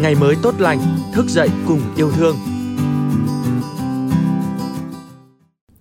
ngày mới tốt lành, thức dậy cùng yêu thương.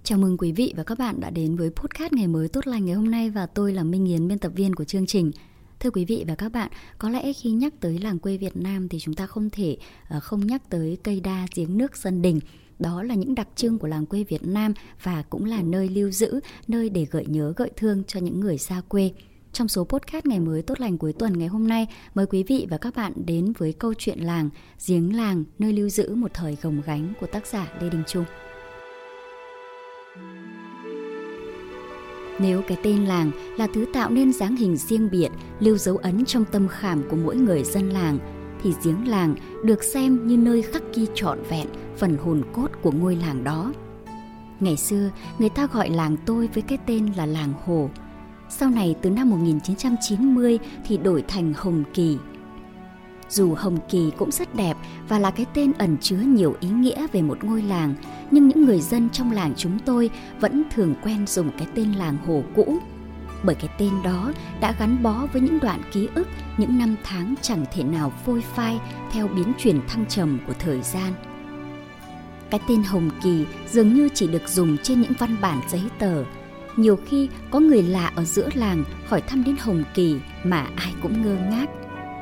Chào mừng quý vị và các bạn đã đến với podcast ngày mới tốt lành ngày hôm nay và tôi là Minh Yến, biên tập viên của chương trình. Thưa quý vị và các bạn, có lẽ khi nhắc tới làng quê Việt Nam thì chúng ta không thể ờ, không nhắc tới cây đa giếng nước sân đình. Đó là những đặc trưng của làng quê Việt Nam và cũng là nơi lưu giữ, nơi để gợi nhớ gợi thương cho những người xa quê. Trong số podcast ngày mới tốt lành cuối tuần ngày hôm nay, mời quý vị và các bạn đến với câu chuyện làng, giếng làng, nơi lưu giữ một thời gồng gánh của tác giả Lê Đình Trung. Nếu cái tên làng là thứ tạo nên dáng hình riêng biệt, lưu dấu ấn trong tâm khảm của mỗi người dân làng, thì giếng làng được xem như nơi khắc ghi trọn vẹn phần hồn cốt của ngôi làng đó. Ngày xưa, người ta gọi làng tôi với cái tên là làng Hồ. Sau này từ năm 1990 thì đổi thành Hồng Kỳ. Dù Hồng Kỳ cũng rất đẹp và là cái tên ẩn chứa nhiều ý nghĩa về một ngôi làng, nhưng những người dân trong làng chúng tôi vẫn thường quen dùng cái tên làng Hồ cũ. Bởi cái tên đó đã gắn bó với những đoạn ký ức, những năm tháng chẳng thể nào phôi phai theo biến chuyển thăng trầm của thời gian. Cái tên Hồng Kỳ dường như chỉ được dùng trên những văn bản giấy tờ. Nhiều khi có người lạ ở giữa làng hỏi thăm đến Hồng Kỳ mà ai cũng ngơ ngác.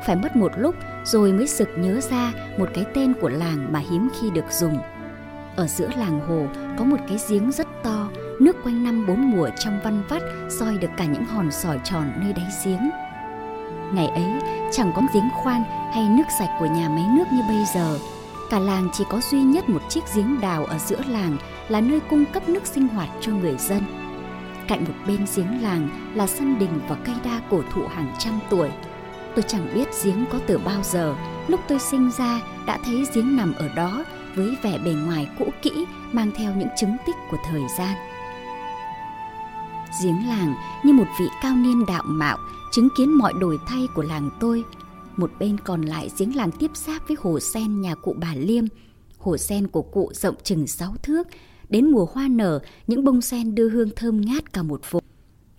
Phải mất một lúc rồi mới sực nhớ ra một cái tên của làng mà hiếm khi được dùng. Ở giữa làng hồ có một cái giếng rất to, nước quanh năm bốn mùa trong văn vắt soi được cả những hòn sỏi tròn nơi đáy giếng. Ngày ấy chẳng có giếng khoan hay nước sạch của nhà máy nước như bây giờ. Cả làng chỉ có duy nhất một chiếc giếng đào ở giữa làng là nơi cung cấp nước sinh hoạt cho người dân. Cạnh một bên giếng làng là sân đình và cây đa cổ thụ hàng trăm tuổi. Tôi chẳng biết giếng có từ bao giờ, lúc tôi sinh ra đã thấy giếng nằm ở đó với vẻ bề ngoài cũ kỹ mang theo những chứng tích của thời gian. Giếng làng như một vị cao niên đạo mạo chứng kiến mọi đổi thay của làng tôi. Một bên còn lại giếng làng tiếp giáp với hồ sen nhà cụ bà Liêm. Hồ sen của cụ rộng chừng 6 thước. Đến mùa hoa nở, những bông sen đưa hương thơm ngát cả một vùng.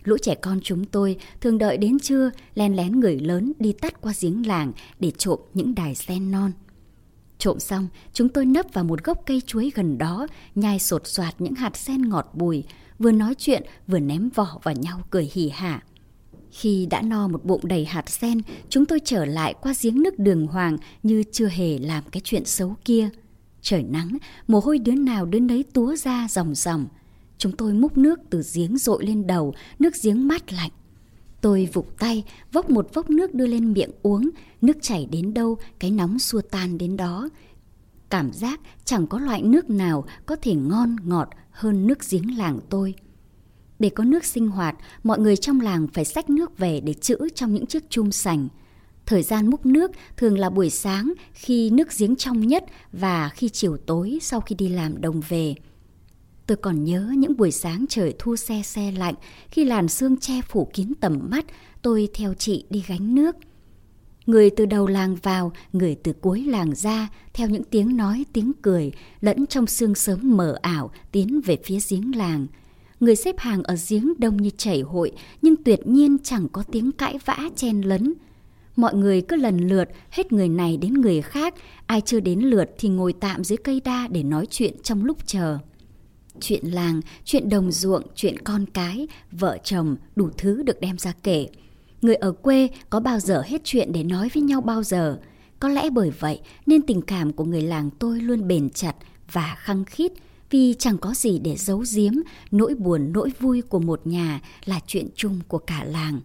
Lũ trẻ con chúng tôi thường đợi đến trưa len lén người lớn đi tắt qua giếng làng để trộm những đài sen non. Trộm xong, chúng tôi nấp vào một gốc cây chuối gần đó, nhai sột soạt những hạt sen ngọt bùi, vừa nói chuyện vừa ném vỏ vào nhau cười hỉ hả. Khi đã no một bụng đầy hạt sen, chúng tôi trở lại qua giếng nước đường hoàng như chưa hề làm cái chuyện xấu kia. Trời nắng, mồ hôi đứa nào đứa nấy túa ra dòng dòng. Chúng tôi múc nước từ giếng rội lên đầu, nước giếng mát lạnh. Tôi vụt tay, vốc một vốc nước đưa lên miệng uống, nước chảy đến đâu, cái nóng xua tan đến đó. Cảm giác chẳng có loại nước nào có thể ngon ngọt hơn nước giếng làng tôi. Để có nước sinh hoạt, mọi người trong làng phải xách nước về để trữ trong những chiếc chum sành. Thời gian múc nước thường là buổi sáng khi nước giếng trong nhất và khi chiều tối sau khi đi làm đồng về. Tôi còn nhớ những buổi sáng trời thu xe xe lạnh, khi làn sương che phủ kín tầm mắt, tôi theo chị đi gánh nước. Người từ đầu làng vào, người từ cuối làng ra, theo những tiếng nói, tiếng cười, lẫn trong sương sớm mờ ảo tiến về phía giếng làng. Người xếp hàng ở giếng đông như chảy hội, nhưng tuyệt nhiên chẳng có tiếng cãi vã chen lấn. Mọi người cứ lần lượt, hết người này đến người khác, ai chưa đến lượt thì ngồi tạm dưới cây đa để nói chuyện trong lúc chờ. Chuyện làng, chuyện đồng ruộng, chuyện con cái, vợ chồng, đủ thứ được đem ra kể. Người ở quê có bao giờ hết chuyện để nói với nhau bao giờ. Có lẽ bởi vậy nên tình cảm của người làng tôi luôn bền chặt và khăng khít vì chẳng có gì để giấu giếm, nỗi buồn nỗi vui của một nhà là chuyện chung của cả làng.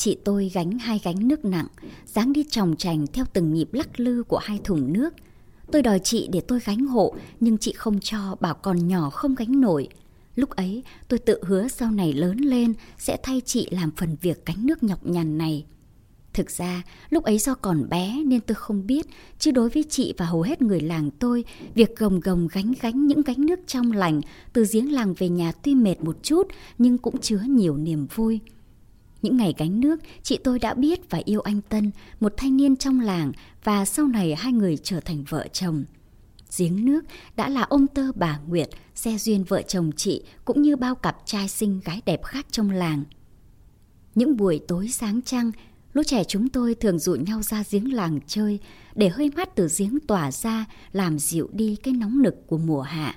Chị tôi gánh hai gánh nước nặng, dáng đi tròng trành theo từng nhịp lắc lư của hai thùng nước – Tôi đòi chị để tôi gánh hộ, nhưng chị không cho, bảo còn nhỏ không gánh nổi. Lúc ấy, tôi tự hứa sau này lớn lên sẽ thay chị làm phần việc gánh nước nhọc nhằn này. Thực ra, lúc ấy do còn bé nên tôi không biết, chứ đối với chị và hầu hết người làng tôi, việc gồng gồng gánh gánh những gánh nước trong lành từ giếng làng về nhà tuy mệt một chút nhưng cũng chứa nhiều niềm vui. Những ngày gánh nước, chị tôi đã biết và yêu anh Tân, một thanh niên trong làng và sau này hai người trở thành vợ chồng. Giếng nước đã là ông tơ bà Nguyệt, xe duyên vợ chồng chị cũng như bao cặp trai xinh gái đẹp khác trong làng. Những buổi tối sáng trăng, Lũ trẻ chúng tôi thường dụ nhau ra giếng làng chơi để hơi mát từ giếng tỏa ra làm dịu đi cái nóng nực của mùa hạ.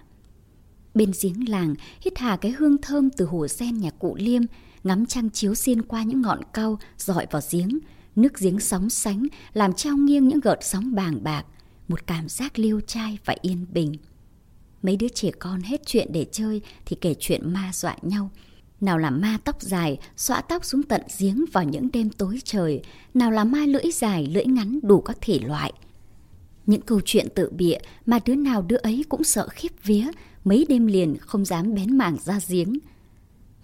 Bên giếng làng hít hà cái hương thơm từ hồ sen nhà cụ Liêm, ngắm trăng chiếu xuyên qua những ngọn cau dọi vào giếng, nước giếng sóng sánh làm trao nghiêng những gợt sóng bàng bạc, một cảm giác liêu trai và yên bình. Mấy đứa trẻ con hết chuyện để chơi thì kể chuyện ma dọa nhau. Nào là ma tóc dài, xõa tóc xuống tận giếng vào những đêm tối trời. Nào là ma lưỡi dài, lưỡi ngắn đủ các thể loại. Những câu chuyện tự bịa mà đứa nào đứa ấy cũng sợ khiếp vía, mấy đêm liền không dám bén mảng ra giếng.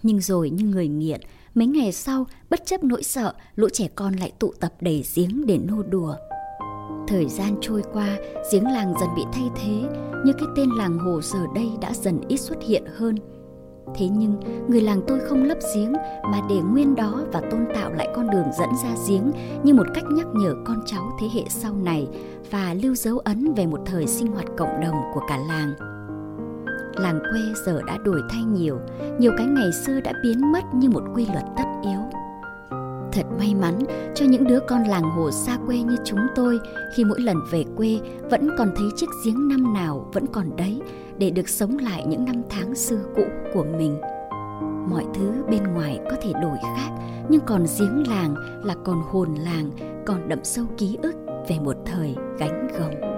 Nhưng rồi như người nghiện, mấy ngày sau, bất chấp nỗi sợ, lũ trẻ con lại tụ tập đầy giếng để nô đùa. Thời gian trôi qua, giếng làng dần bị thay thế, như cái tên làng hồ giờ đây đã dần ít xuất hiện hơn. Thế nhưng, người làng tôi không lấp giếng mà để nguyên đó và tôn tạo lại con đường dẫn ra giếng như một cách nhắc nhở con cháu thế hệ sau này và lưu dấu ấn về một thời sinh hoạt cộng đồng của cả làng. Làng quê giờ đã đổi thay nhiều, nhiều cái ngày xưa đã biến mất như một quy luật tất yếu. Thật may mắn cho những đứa con làng hồ xa quê như chúng tôi khi mỗi lần về quê vẫn còn thấy chiếc giếng năm nào vẫn còn đấy để được sống lại những năm tháng xưa cũ của mình. Mọi thứ bên ngoài có thể đổi khác nhưng còn giếng làng là còn hồn làng, còn đậm sâu ký ức về một thời gánh gồng.